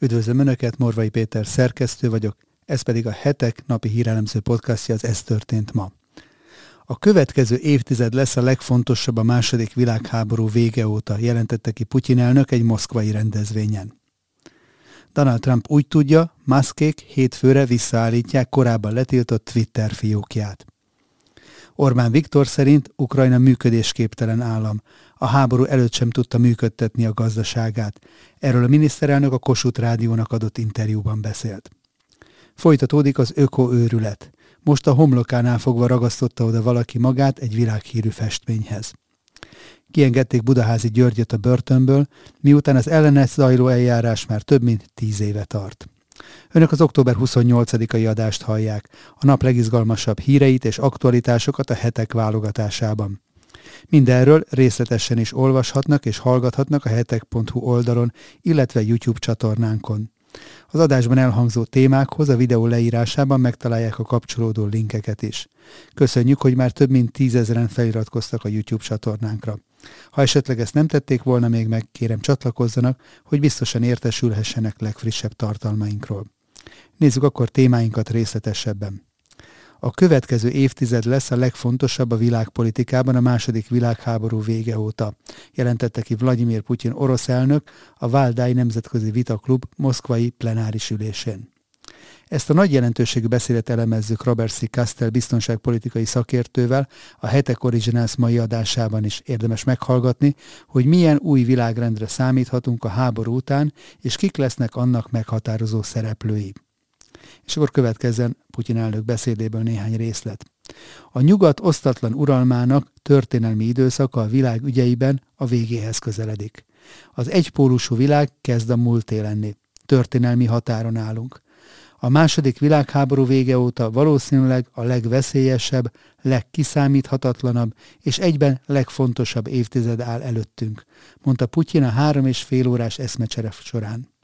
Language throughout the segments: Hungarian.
Üdvözlöm Önöket, Morvai Péter szerkesztő vagyok, ez pedig a hetek napi hírelemző podcastja, az Ez történt ma. A következő évtized lesz a legfontosabb a második világháború vége óta, jelentette ki Putyin elnök egy moszkvai rendezvényen. Donald Trump úgy tudja, Muskék hétfőre visszaállítják korábban letiltott Twitter fiókját. Orbán Viktor szerint Ukrajna működésképtelen állam. A háború előtt sem tudta működtetni a gazdaságát. Erről a miniszterelnök a Kossuth Rádiónak adott interjúban beszélt. Folytatódik az öko-őrület. Most a homlokánál fogva ragasztotta oda valaki magát egy világhírű festményhez. Kiengedték Budaházi Györgyöt a börtönből, miután az ellene zajló eljárás már több mint tíz éve tart. Önök az október 28-ai adást hallják, a nap legizgalmasabb híreit és aktualitásokat a hetek válogatásában. Mindenről részletesen is olvashatnak és hallgathatnak a hetek.hu oldalon, illetve YouTube csatornánkon. Az adásban elhangzó témákhoz a videó leírásában megtalálják a kapcsolódó linkeket is. Köszönjük, hogy már több mint tízezeren feliratkoztak a YouTube csatornánkra. Ha esetleg ezt nem tették volna még meg, kérem csatlakozzanak, hogy biztosan értesülhessenek legfrissebb tartalmainkról. Nézzük akkor témáinkat részletesebben. A következő évtized lesz a legfontosabb a világpolitikában a második világháború vége óta, jelentette ki Vladimir Putyin orosz elnök a Váldái Nemzetközi Vitaklub moszkvai plenáris ülésén. Ezt a nagy jelentőségű beszédet elemezzük Robert C. Castell biztonságpolitikai szakértővel a Hetek Originals mai adásában is érdemes meghallgatni, hogy milyen új világrendre számíthatunk a háború után, és kik lesznek annak meghatározó szereplői. És akkor következzen Putyin elnök beszédéből néhány részlet. A nyugat osztatlan uralmának történelmi időszaka a világ ügyeiben a végéhez közeledik. Az egypólusú világ kezd a múlté lenni. Történelmi határon állunk. A második világháború vége óta valószínűleg a legveszélyesebb, legkiszámíthatatlanabb és egyben legfontosabb évtized áll előttünk, mondta Putyin a három és fél órás eszmecsere során.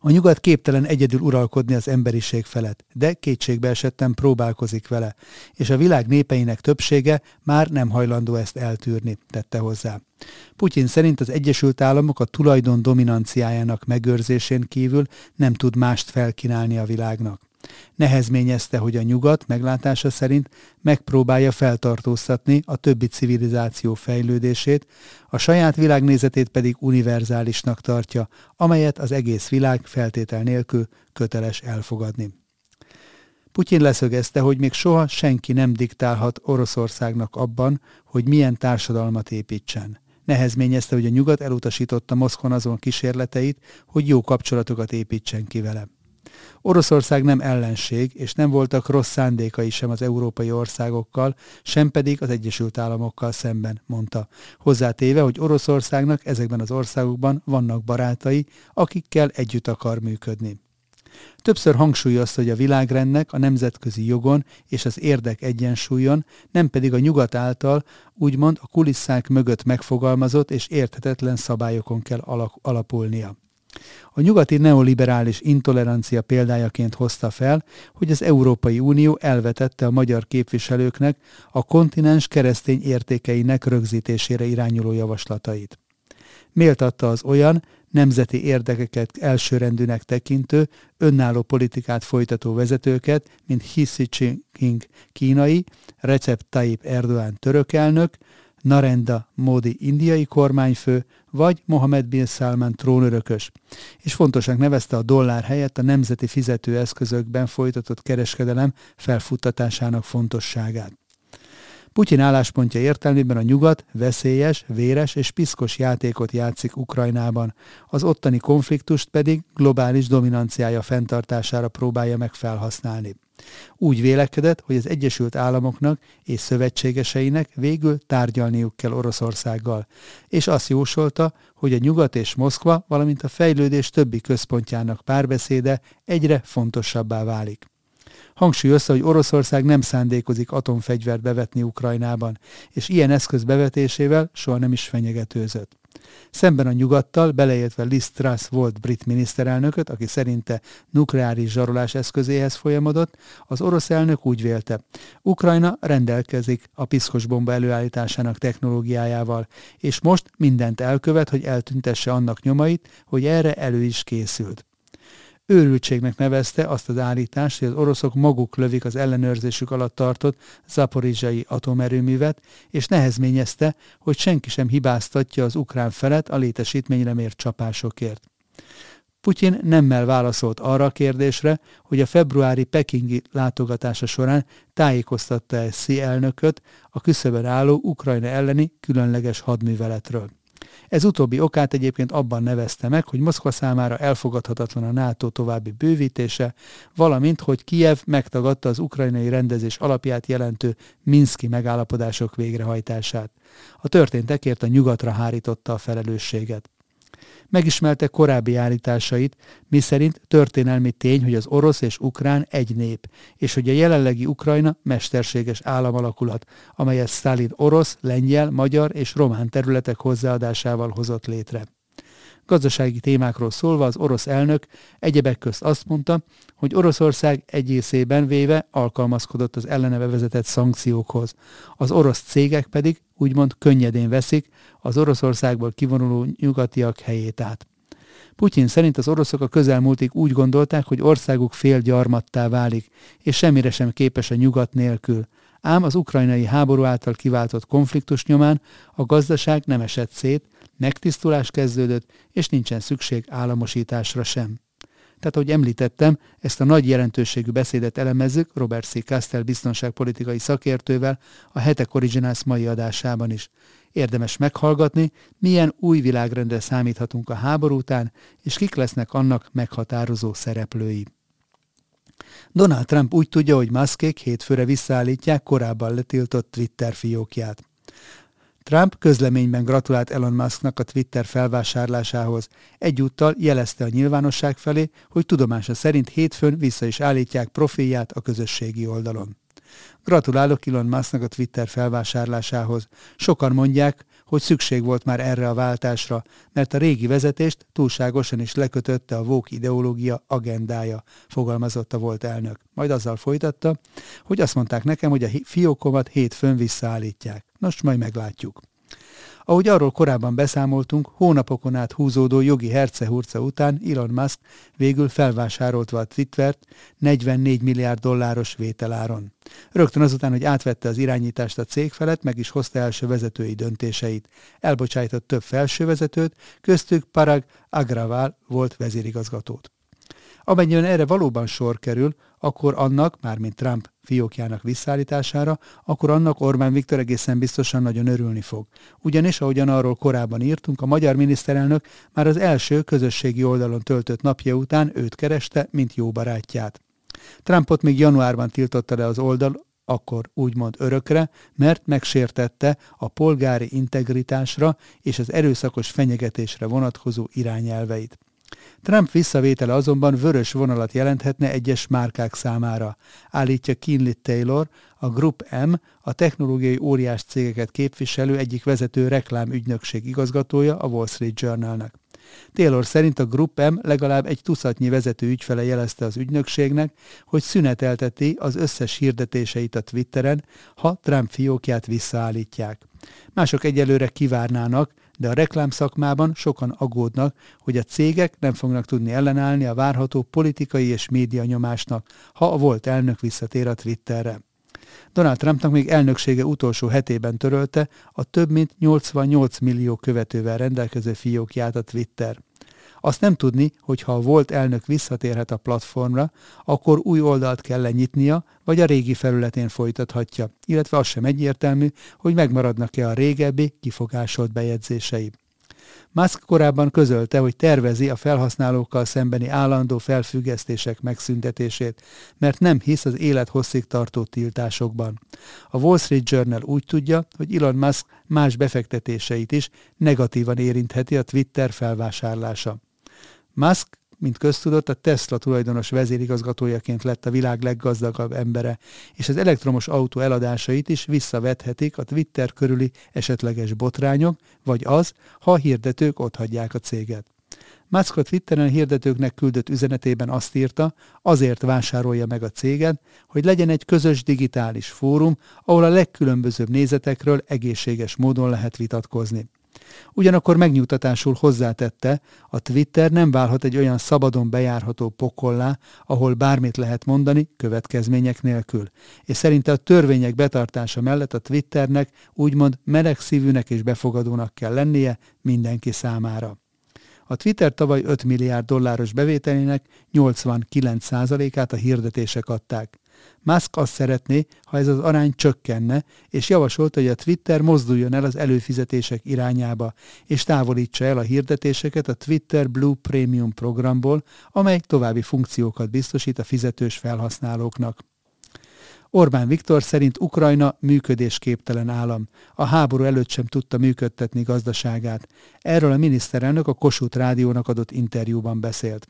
A nyugat képtelen egyedül uralkodni az emberiség felett, de kétségbe esettem próbálkozik vele, és a világ népeinek többsége már nem hajlandó ezt eltűrni, tette hozzá. Putyin szerint az Egyesült Államok a tulajdon dominanciájának megőrzésén kívül nem tud mást felkínálni a világnak. Nehezményezte, hogy a nyugat meglátása szerint megpróbálja feltartóztatni a többi civilizáció fejlődését, a saját világnézetét pedig univerzálisnak tartja, amelyet az egész világ feltétel nélkül köteles elfogadni. Putyin leszögezte, hogy még soha senki nem diktálhat Oroszországnak abban, hogy milyen társadalmat építsen. Nehezményezte, hogy a nyugat elutasította Moszkvan azon kísérleteit, hogy jó kapcsolatokat építsen ki vele. Oroszország nem ellenség, és nem voltak rossz szándékai sem az európai országokkal, sem pedig az Egyesült Államokkal szemben, mondta. Hozzátéve, hogy Oroszországnak ezekben az országokban vannak barátai, akikkel együtt akar működni. Többször hangsúlyozta, hogy a világrendnek a nemzetközi jogon és az érdek egyensúlyon, nem pedig a nyugat által úgymond a kulisszák mögött megfogalmazott és érthetetlen szabályokon kell alapulnia. A nyugati neoliberális intolerancia példájaként hozta fel, hogy az Európai Unió elvetette a magyar képviselőknek a kontinens keresztény értékeinek rögzítésére irányuló javaslatait. Méltatta az olyan nemzeti érdekeket elsőrendűnek tekintő, önálló politikát folytató vezetőket, mint Xi Jinping kínai, Recep Tayyip Erdogan török elnök, Narendra Modi indiai kormányfő, vagy Mohamed bin Salman trónörökös, és fontosnak nevezte a dollár helyett a nemzeti fizetőeszközökben folytatott kereskedelem felfuttatásának fontosságát. Putyin álláspontja értelmében a nyugat veszélyes, véres és piszkos játékot játszik Ukrajnában, az ottani konfliktust pedig globális dominanciája fenntartására próbálja meg felhasználni. Úgy vélekedett, hogy az Egyesült Államoknak és szövetségeseinek végül tárgyalniuk kell Oroszországgal, és azt jósolta, hogy a Nyugat és Moszkva, valamint a fejlődés többi központjának párbeszéde egyre fontosabbá válik. Hangsúlyozta, hogy Oroszország nem szándékozik atomfegyvert bevetni Ukrajnában, és ilyen eszköz bevetésével soha nem is fenyegetőzött. Szemben a nyugattal, beleértve Liz Truss volt brit miniszterelnököt, aki szerinte nukleáris zsarolás eszközéhez folyamodott, az orosz elnök úgy vélte, Ukrajna rendelkezik a piszkos bomba előállításának technológiájával, és most mindent elkövet, hogy eltüntesse annak nyomait, hogy erre elő is készült. Őrültségnek nevezte azt az állítást, hogy az oroszok maguk lövik az ellenőrzésük alatt tartott zaporizsai atomerőművet, és nehezményezte, hogy senki sem hibáztatja az ukrán felet a létesítményre mért csapásokért. Putyin nemmel válaszolt arra a kérdésre, hogy a februári pekingi látogatása során tájékoztatta -e Xi elnököt a küszöbön álló Ukrajna elleni különleges hadműveletről. Ez utóbbi okát egyébként abban nevezte meg, hogy Moszkva számára elfogadhatatlan a NATO további bővítése, valamint, hogy Kijev megtagadta az ukrajnai rendezés alapját jelentő Minszki megállapodások végrehajtását. A történtekért a nyugatra hárította a felelősséget megismerte korábbi állításait, miszerint történelmi tény, hogy az orosz és ukrán egy nép, és hogy a jelenlegi Ukrajna mesterséges államalakulat, amelyet Stalin orosz, lengyel, magyar és román területek hozzáadásával hozott létre. Gazdasági témákról szólva az orosz elnök egyebek közt azt mondta, hogy Oroszország egészében véve alkalmazkodott az ellene bevezetett szankciókhoz. Az orosz cégek pedig úgymond könnyedén veszik az Oroszországból kivonuló nyugatiak helyét át. Putyin szerint az oroszok a közelmúltig úgy gondolták, hogy országuk fél gyarmattá válik, és semmire sem képes a nyugat nélkül. Ám az ukrajnai háború által kiváltott konfliktus nyomán a gazdaság nem esett szét, megtisztulás kezdődött, és nincsen szükség államosításra sem. Tehát, ahogy említettem, ezt a nagy jelentőségű beszédet elemezzük Robert C. Castell biztonságpolitikai szakértővel a Hetek Originals mai adásában is. Érdemes meghallgatni, milyen új világrendre számíthatunk a háború után, és kik lesznek annak meghatározó szereplői. Donald Trump úgy tudja, hogy Muskék hétfőre visszaállítják korábban letiltott Twitter fiókját. Trump közleményben gratulált Elon Musknak a Twitter felvásárlásához. Egyúttal jelezte a nyilvánosság felé, hogy tudomása szerint hétfőn vissza is állítják profilját a közösségi oldalon. Gratulálok Elon Musknak a Twitter felvásárlásához. Sokan mondják, hogy szükség volt már erre a váltásra, mert a régi vezetést túlságosan is lekötötte a vók ideológia agendája, fogalmazott volt elnök. Majd azzal folytatta, hogy azt mondták nekem, hogy a fiókomat hétfőn visszaállítják. Nos, majd meglátjuk. Ahogy arról korábban beszámoltunk, hónapokon át húzódó jogi hercehurca után Elon Musk végül felvásárolta a Twittert 44 milliárd dolláros vételáron. Rögtön azután, hogy átvette az irányítást a cég felett, meg is hozta első vezetői döntéseit. Elbocsájtott több felső vezetőt, köztük Parag Agraval volt vezérigazgatót. Amennyiben erre valóban sor kerül, akkor annak, mármint Trump fiókjának visszaállítására, akkor annak Orbán Viktor egészen biztosan nagyon örülni fog. Ugyanis, ahogyan arról korábban írtunk, a magyar miniszterelnök már az első közösségi oldalon töltött napja után őt kereste, mint jó barátját. Trumpot még januárban tiltotta le az oldal, akkor úgymond örökre, mert megsértette a polgári integritásra és az erőszakos fenyegetésre vonatkozó irányelveit. Trump visszavétele azonban vörös vonalat jelenthetne egyes márkák számára, állítja Kinley Taylor, a Group M, a technológiai óriás cégeket képviselő egyik vezető reklámügynökség igazgatója a Wall Street Journalnak. Taylor szerint a Group M legalább egy tucatnyi vezető ügyfele jelezte az ügynökségnek, hogy szünetelteti az összes hirdetéseit a Twitteren, ha Trump fiókját visszaállítják. Mások egyelőre kivárnának, de a reklámszakmában sokan aggódnak, hogy a cégek nem fognak tudni ellenállni a várható politikai és média nyomásnak, ha a volt elnök visszatér a Twitterre. Donald Trumpnak még elnöksége utolsó hetében törölte a több mint 88 millió követővel rendelkező fiókját a Twitter. Azt nem tudni, hogy ha a volt elnök visszatérhet a platformra, akkor új oldalt kell lenyitnia, vagy a régi felületén folytathatja, illetve az sem egyértelmű, hogy megmaradnak-e a régebbi kifogásolt bejegyzései. Musk korábban közölte, hogy tervezi a felhasználókkal szembeni állandó felfüggesztések megszüntetését, mert nem hisz az élet hosszig tartó tiltásokban. A Wall Street Journal úgy tudja, hogy Elon Musk más befektetéseit is negatívan érintheti a Twitter felvásárlása. Musk mint köztudott, a Tesla tulajdonos vezérigazgatójaként lett a világ leggazdagabb embere, és az elektromos autó eladásait is visszavethetik a Twitter körüli esetleges botrányok, vagy az, ha a hirdetők otthagyják a céget. Musk a Twitteren hirdetőknek küldött üzenetében azt írta, azért vásárolja meg a céget, hogy legyen egy közös digitális fórum, ahol a legkülönbözőbb nézetekről egészséges módon lehet vitatkozni. Ugyanakkor megnyugtatásul hozzátette, a Twitter nem válhat egy olyan szabadon bejárható pokollá, ahol bármit lehet mondani következmények nélkül, és szerinte a törvények betartása mellett a Twitternek úgymond melegszívűnek és befogadónak kell lennie mindenki számára. A Twitter tavaly 5 milliárd dolláros bevételének 89%-át a hirdetések adták. Musk azt szeretné, ha ez az arány csökkenne, és javasolta, hogy a Twitter mozduljon el az előfizetések irányába, és távolítsa el a hirdetéseket a Twitter Blue Premium programból, amely további funkciókat biztosít a fizetős felhasználóknak. Orbán Viktor szerint Ukrajna működésképtelen állam. A háború előtt sem tudta működtetni gazdaságát. Erről a miniszterelnök a Kossuth Rádiónak adott interjúban beszélt.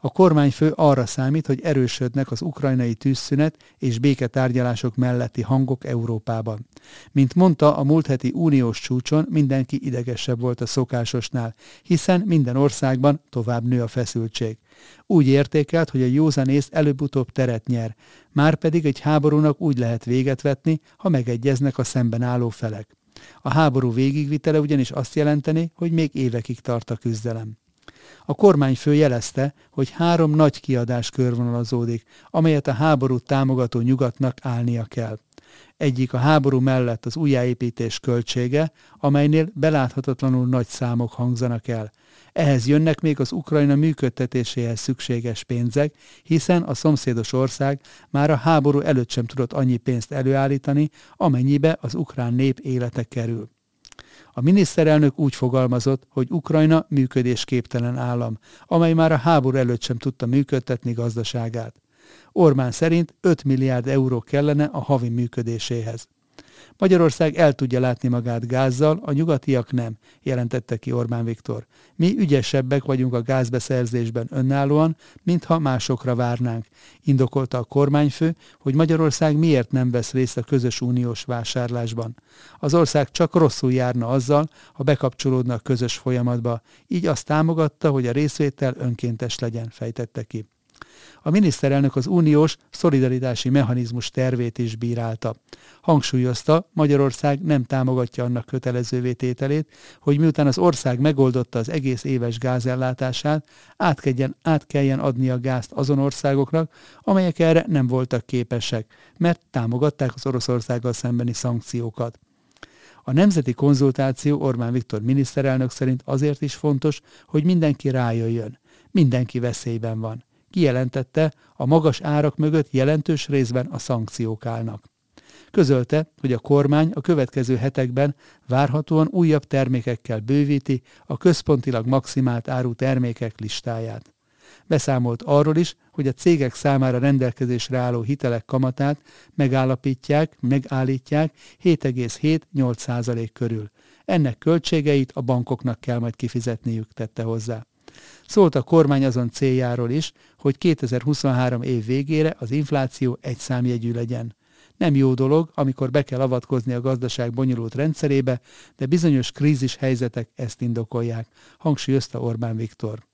A kormányfő arra számít, hogy erősödnek az ukrajnai tűzszünet és béketárgyalások melletti hangok Európában. Mint mondta, a múlt heti uniós csúcson mindenki idegesebb volt a szokásosnál, hiszen minden országban tovább nő a feszültség. Úgy értékelt, hogy a józanész előbb-utóbb teret nyer, már pedig egy háborúnak úgy lehet véget vetni, ha megegyeznek a szemben álló felek. A háború végigvitele ugyanis azt jelenteni, hogy még évekig tart a küzdelem. A kormányfő jelezte, hogy három nagy kiadás körvonalazódik, amelyet a háborút támogató nyugatnak állnia kell. Egyik a háború mellett az újjáépítés költsége, amelynél beláthatatlanul nagy számok hangzanak el. Ehhez jönnek még az Ukrajna működtetéséhez szükséges pénzek, hiszen a szomszédos ország már a háború előtt sem tudott annyi pénzt előállítani, amennyibe az ukrán nép élete kerül. A miniszterelnök úgy fogalmazott, hogy Ukrajna működésképtelen állam, amely már a háború előtt sem tudta működtetni gazdaságát. Orbán szerint 5 milliárd euró kellene a havi működéséhez. Magyarország el tudja látni magát gázzal, a nyugatiak nem, jelentette ki Orbán Viktor. Mi ügyesebbek vagyunk a gázbeszerzésben önállóan, mintha másokra várnánk. Indokolta a kormányfő, hogy Magyarország miért nem vesz részt a közös uniós vásárlásban. Az ország csak rosszul járna azzal, ha bekapcsolódna a közös folyamatba, így azt támogatta, hogy a részvétel önkéntes legyen, fejtette ki. A miniszterelnök az uniós szolidaritási mechanizmus tervét is bírálta. Hangsúlyozta, Magyarország nem támogatja annak kötelezővé tételét, hogy miután az ország megoldotta az egész éves gázellátását, át kelljen, át kelljen adni a gázt azon országoknak, amelyek erre nem voltak képesek, mert támogatták az Oroszországgal szembeni szankciókat. A nemzeti konzultáció Orbán Viktor miniszterelnök szerint azért is fontos, hogy mindenki rájöjjön. Mindenki veszélyben van kijelentette, a magas árak mögött jelentős részben a szankciók állnak. Közölte, hogy a kormány a következő hetekben várhatóan újabb termékekkel bővíti a központilag maximált áru termékek listáját. Beszámolt arról is, hogy a cégek számára rendelkezésre álló hitelek kamatát megállapítják, megállítják 7,7-8% körül. Ennek költségeit a bankoknak kell majd kifizetniük, tette hozzá. Szólt a kormány azon céljáról is, hogy 2023 év végére az infláció egy számjegyű legyen. Nem jó dolog, amikor be kell avatkozni a gazdaság bonyolult rendszerébe, de bizonyos krízis helyzetek ezt indokolják, hangsúlyozta Orbán Viktor.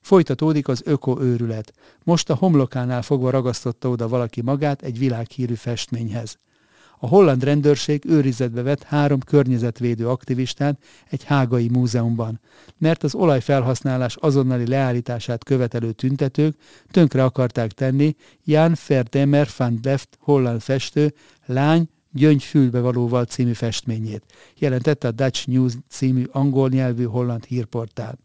Folytatódik az öko-őrület. Most a homlokánál fogva ragasztotta oda valaki magát egy világhírű festményhez a holland rendőrség őrizetbe vett három környezetvédő aktivistát egy hágai múzeumban, mert az olajfelhasználás azonnali leállítását követelő tüntetők tönkre akarták tenni Jan Verdemer van Deft holland festő lány gyöngyfülbevalóval című festményét, jelentette a Dutch News című angol nyelvű holland hírportál.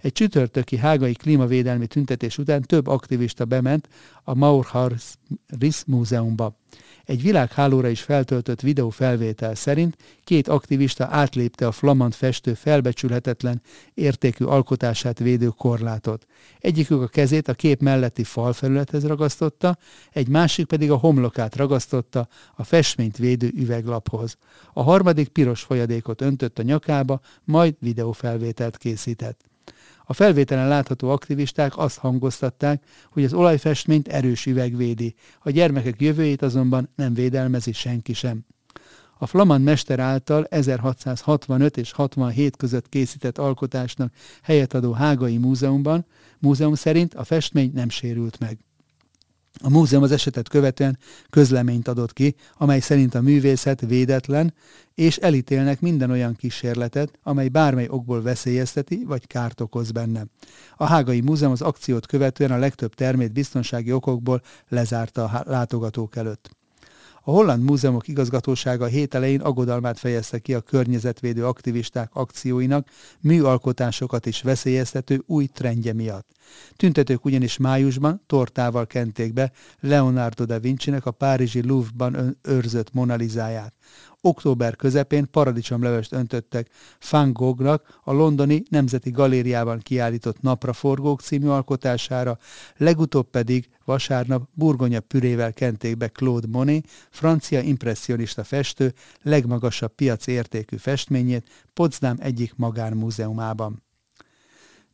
Egy csütörtöki hágai klímavédelmi tüntetés után több aktivista bement a Maurhaus Múzeumba. Egy világhálóra is feltöltött videófelvétel szerint két aktivista átlépte a flamand festő felbecsülhetetlen értékű alkotását védő korlátot. Egyikük a kezét a kép melletti falfelülethez ragasztotta, egy másik pedig a homlokát ragasztotta a festményt védő üveglaphoz. A harmadik piros folyadékot öntött a nyakába, majd videófelvételt készített. A felvételen látható aktivisták azt hangoztatták, hogy az olajfestményt erős üveg védi, a gyermekek jövőjét azonban nem védelmezi senki sem. A flamand mester által 1665 és 67 között készített alkotásnak helyet adó Hágai Múzeumban, múzeum szerint a festmény nem sérült meg. A múzeum az esetet követően közleményt adott ki, amely szerint a művészet védetlen, és elítélnek minden olyan kísérletet, amely bármely okból veszélyezteti vagy kárt okoz benne. A Hágai Múzeum az akciót követően a legtöbb termét biztonsági okokból lezárta a látogatók előtt. A Holland Múzeumok igazgatósága a hét elején aggodalmát fejezte ki a környezetvédő aktivisták akcióinak műalkotásokat is veszélyeztető új trendje miatt. Tüntetők ugyanis májusban tortával kenték be Leonardo da Vinci-nek a párizsi Louvre-ban őrzött Monalizáját október közepén paradicsomlevest öntöttek Van Goghnak a londoni Nemzeti Galériában kiállított Napraforgók című alkotására, legutóbb pedig vasárnap burgonya pürével kenték be Claude Monet, francia impressionista festő legmagasabb piaci értékű festményét Potsdam egyik magánmúzeumában.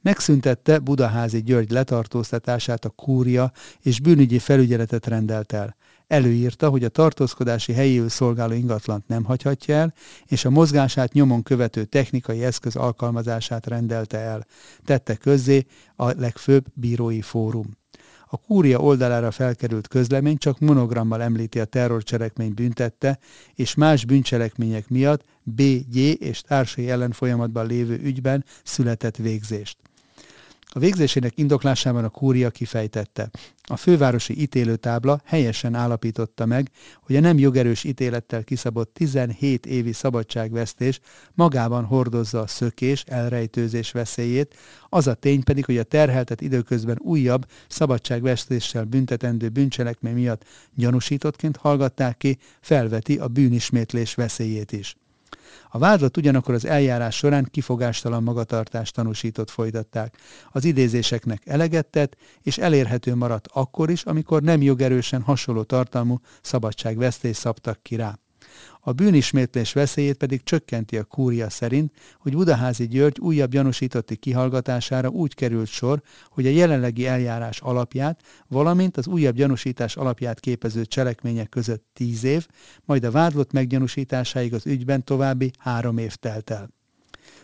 Megszüntette Budaházi György letartóztatását a kúria és bűnügyi felügyeletet rendelt el előírta, hogy a tartózkodási helyéül szolgáló ingatlant nem hagyhatja el, és a mozgását nyomon követő technikai eszköz alkalmazását rendelte el. Tette közzé a legfőbb bírói fórum. A kúria oldalára felkerült közlemény csak monogrammal említi a terrorcselekmény büntette, és más bűncselekmények miatt B.G. és társai ellen folyamatban lévő ügyben született végzést. A végzésének indoklásában a kúria kifejtette. A fővárosi ítélőtábla helyesen állapította meg, hogy a nem jogerős ítélettel kiszabott 17 évi szabadságvesztés magában hordozza a szökés, elrejtőzés veszélyét, az a tény pedig, hogy a terheltet időközben újabb szabadságvesztéssel büntetendő bűncselekmény miatt gyanúsítottként hallgatták ki, felveti a bűnismétlés veszélyét is. A vádlott ugyanakkor az eljárás során kifogástalan magatartást tanúsított folytatták. Az idézéseknek eleget tett, és elérhető maradt akkor is, amikor nem jogerősen hasonló tartalmú szabadságvesztés szabtak ki rá. A bűnismétlés veszélyét pedig csökkenti a kúria szerint, hogy Budaházi György újabb gyanúsítotti kihallgatására úgy került sor, hogy a jelenlegi eljárás alapját, valamint az újabb gyanúsítás alapját képező cselekmények között tíz év, majd a vádlott meggyanúsításáig az ügyben további három év telt el.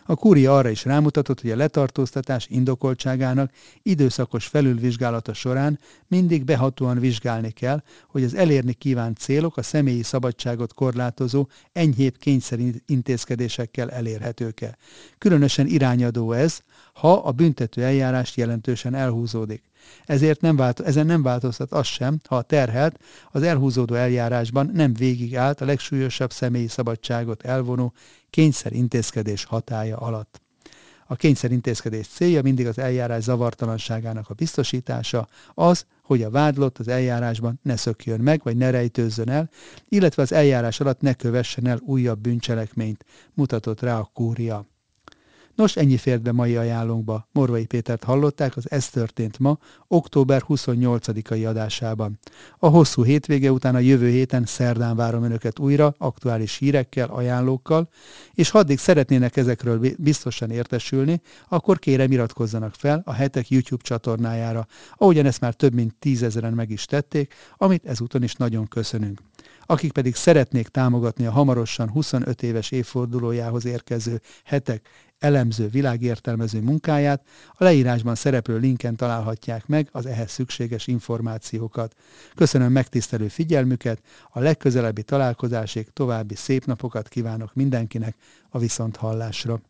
A kúria arra is rámutatott, hogy a letartóztatás indokoltságának időszakos felülvizsgálata során mindig behatóan vizsgálni kell, hogy az elérni kívánt célok a személyi szabadságot korlátozó enyhébb kényszeri intézkedésekkel elérhetők-e. Különösen irányadó ez, ha a büntető eljárás jelentősen elhúzódik. Ezért nem vált, ezen nem változtat az sem, ha a terhelt az elhúzódó eljárásban nem végigállt a legsúlyosabb személyi szabadságot elvonó kényszerintézkedés hatája alatt. A kényszerintézkedés célja mindig az eljárás zavartalanságának a biztosítása, az, hogy a vádlott az eljárásban ne szökjön meg, vagy ne rejtőzzön el, illetve az eljárás alatt ne kövessen el újabb bűncselekményt, mutatott rá a kúria. Nos, ennyi fért be mai ajánlónkba. Morvai Pétert hallották, az Ez történt ma, október 28-ai adásában. A hosszú hétvége után a jövő héten szerdán várom Önöket újra, aktuális hírekkel, ajánlókkal, és ha addig szeretnének ezekről biztosan értesülni, akkor kérem iratkozzanak fel a hetek YouTube csatornájára, ahogyan ezt már több mint tízezeren meg is tették, amit ezúton is nagyon köszönünk akik pedig szeretnék támogatni a hamarosan 25 éves évfordulójához érkező hetek elemző, világértelmező munkáját, a leírásban szereplő linken találhatják meg az ehhez szükséges információkat. Köszönöm megtisztelő figyelmüket, a legközelebbi találkozásig további szép napokat kívánok mindenkinek a viszonthallásra.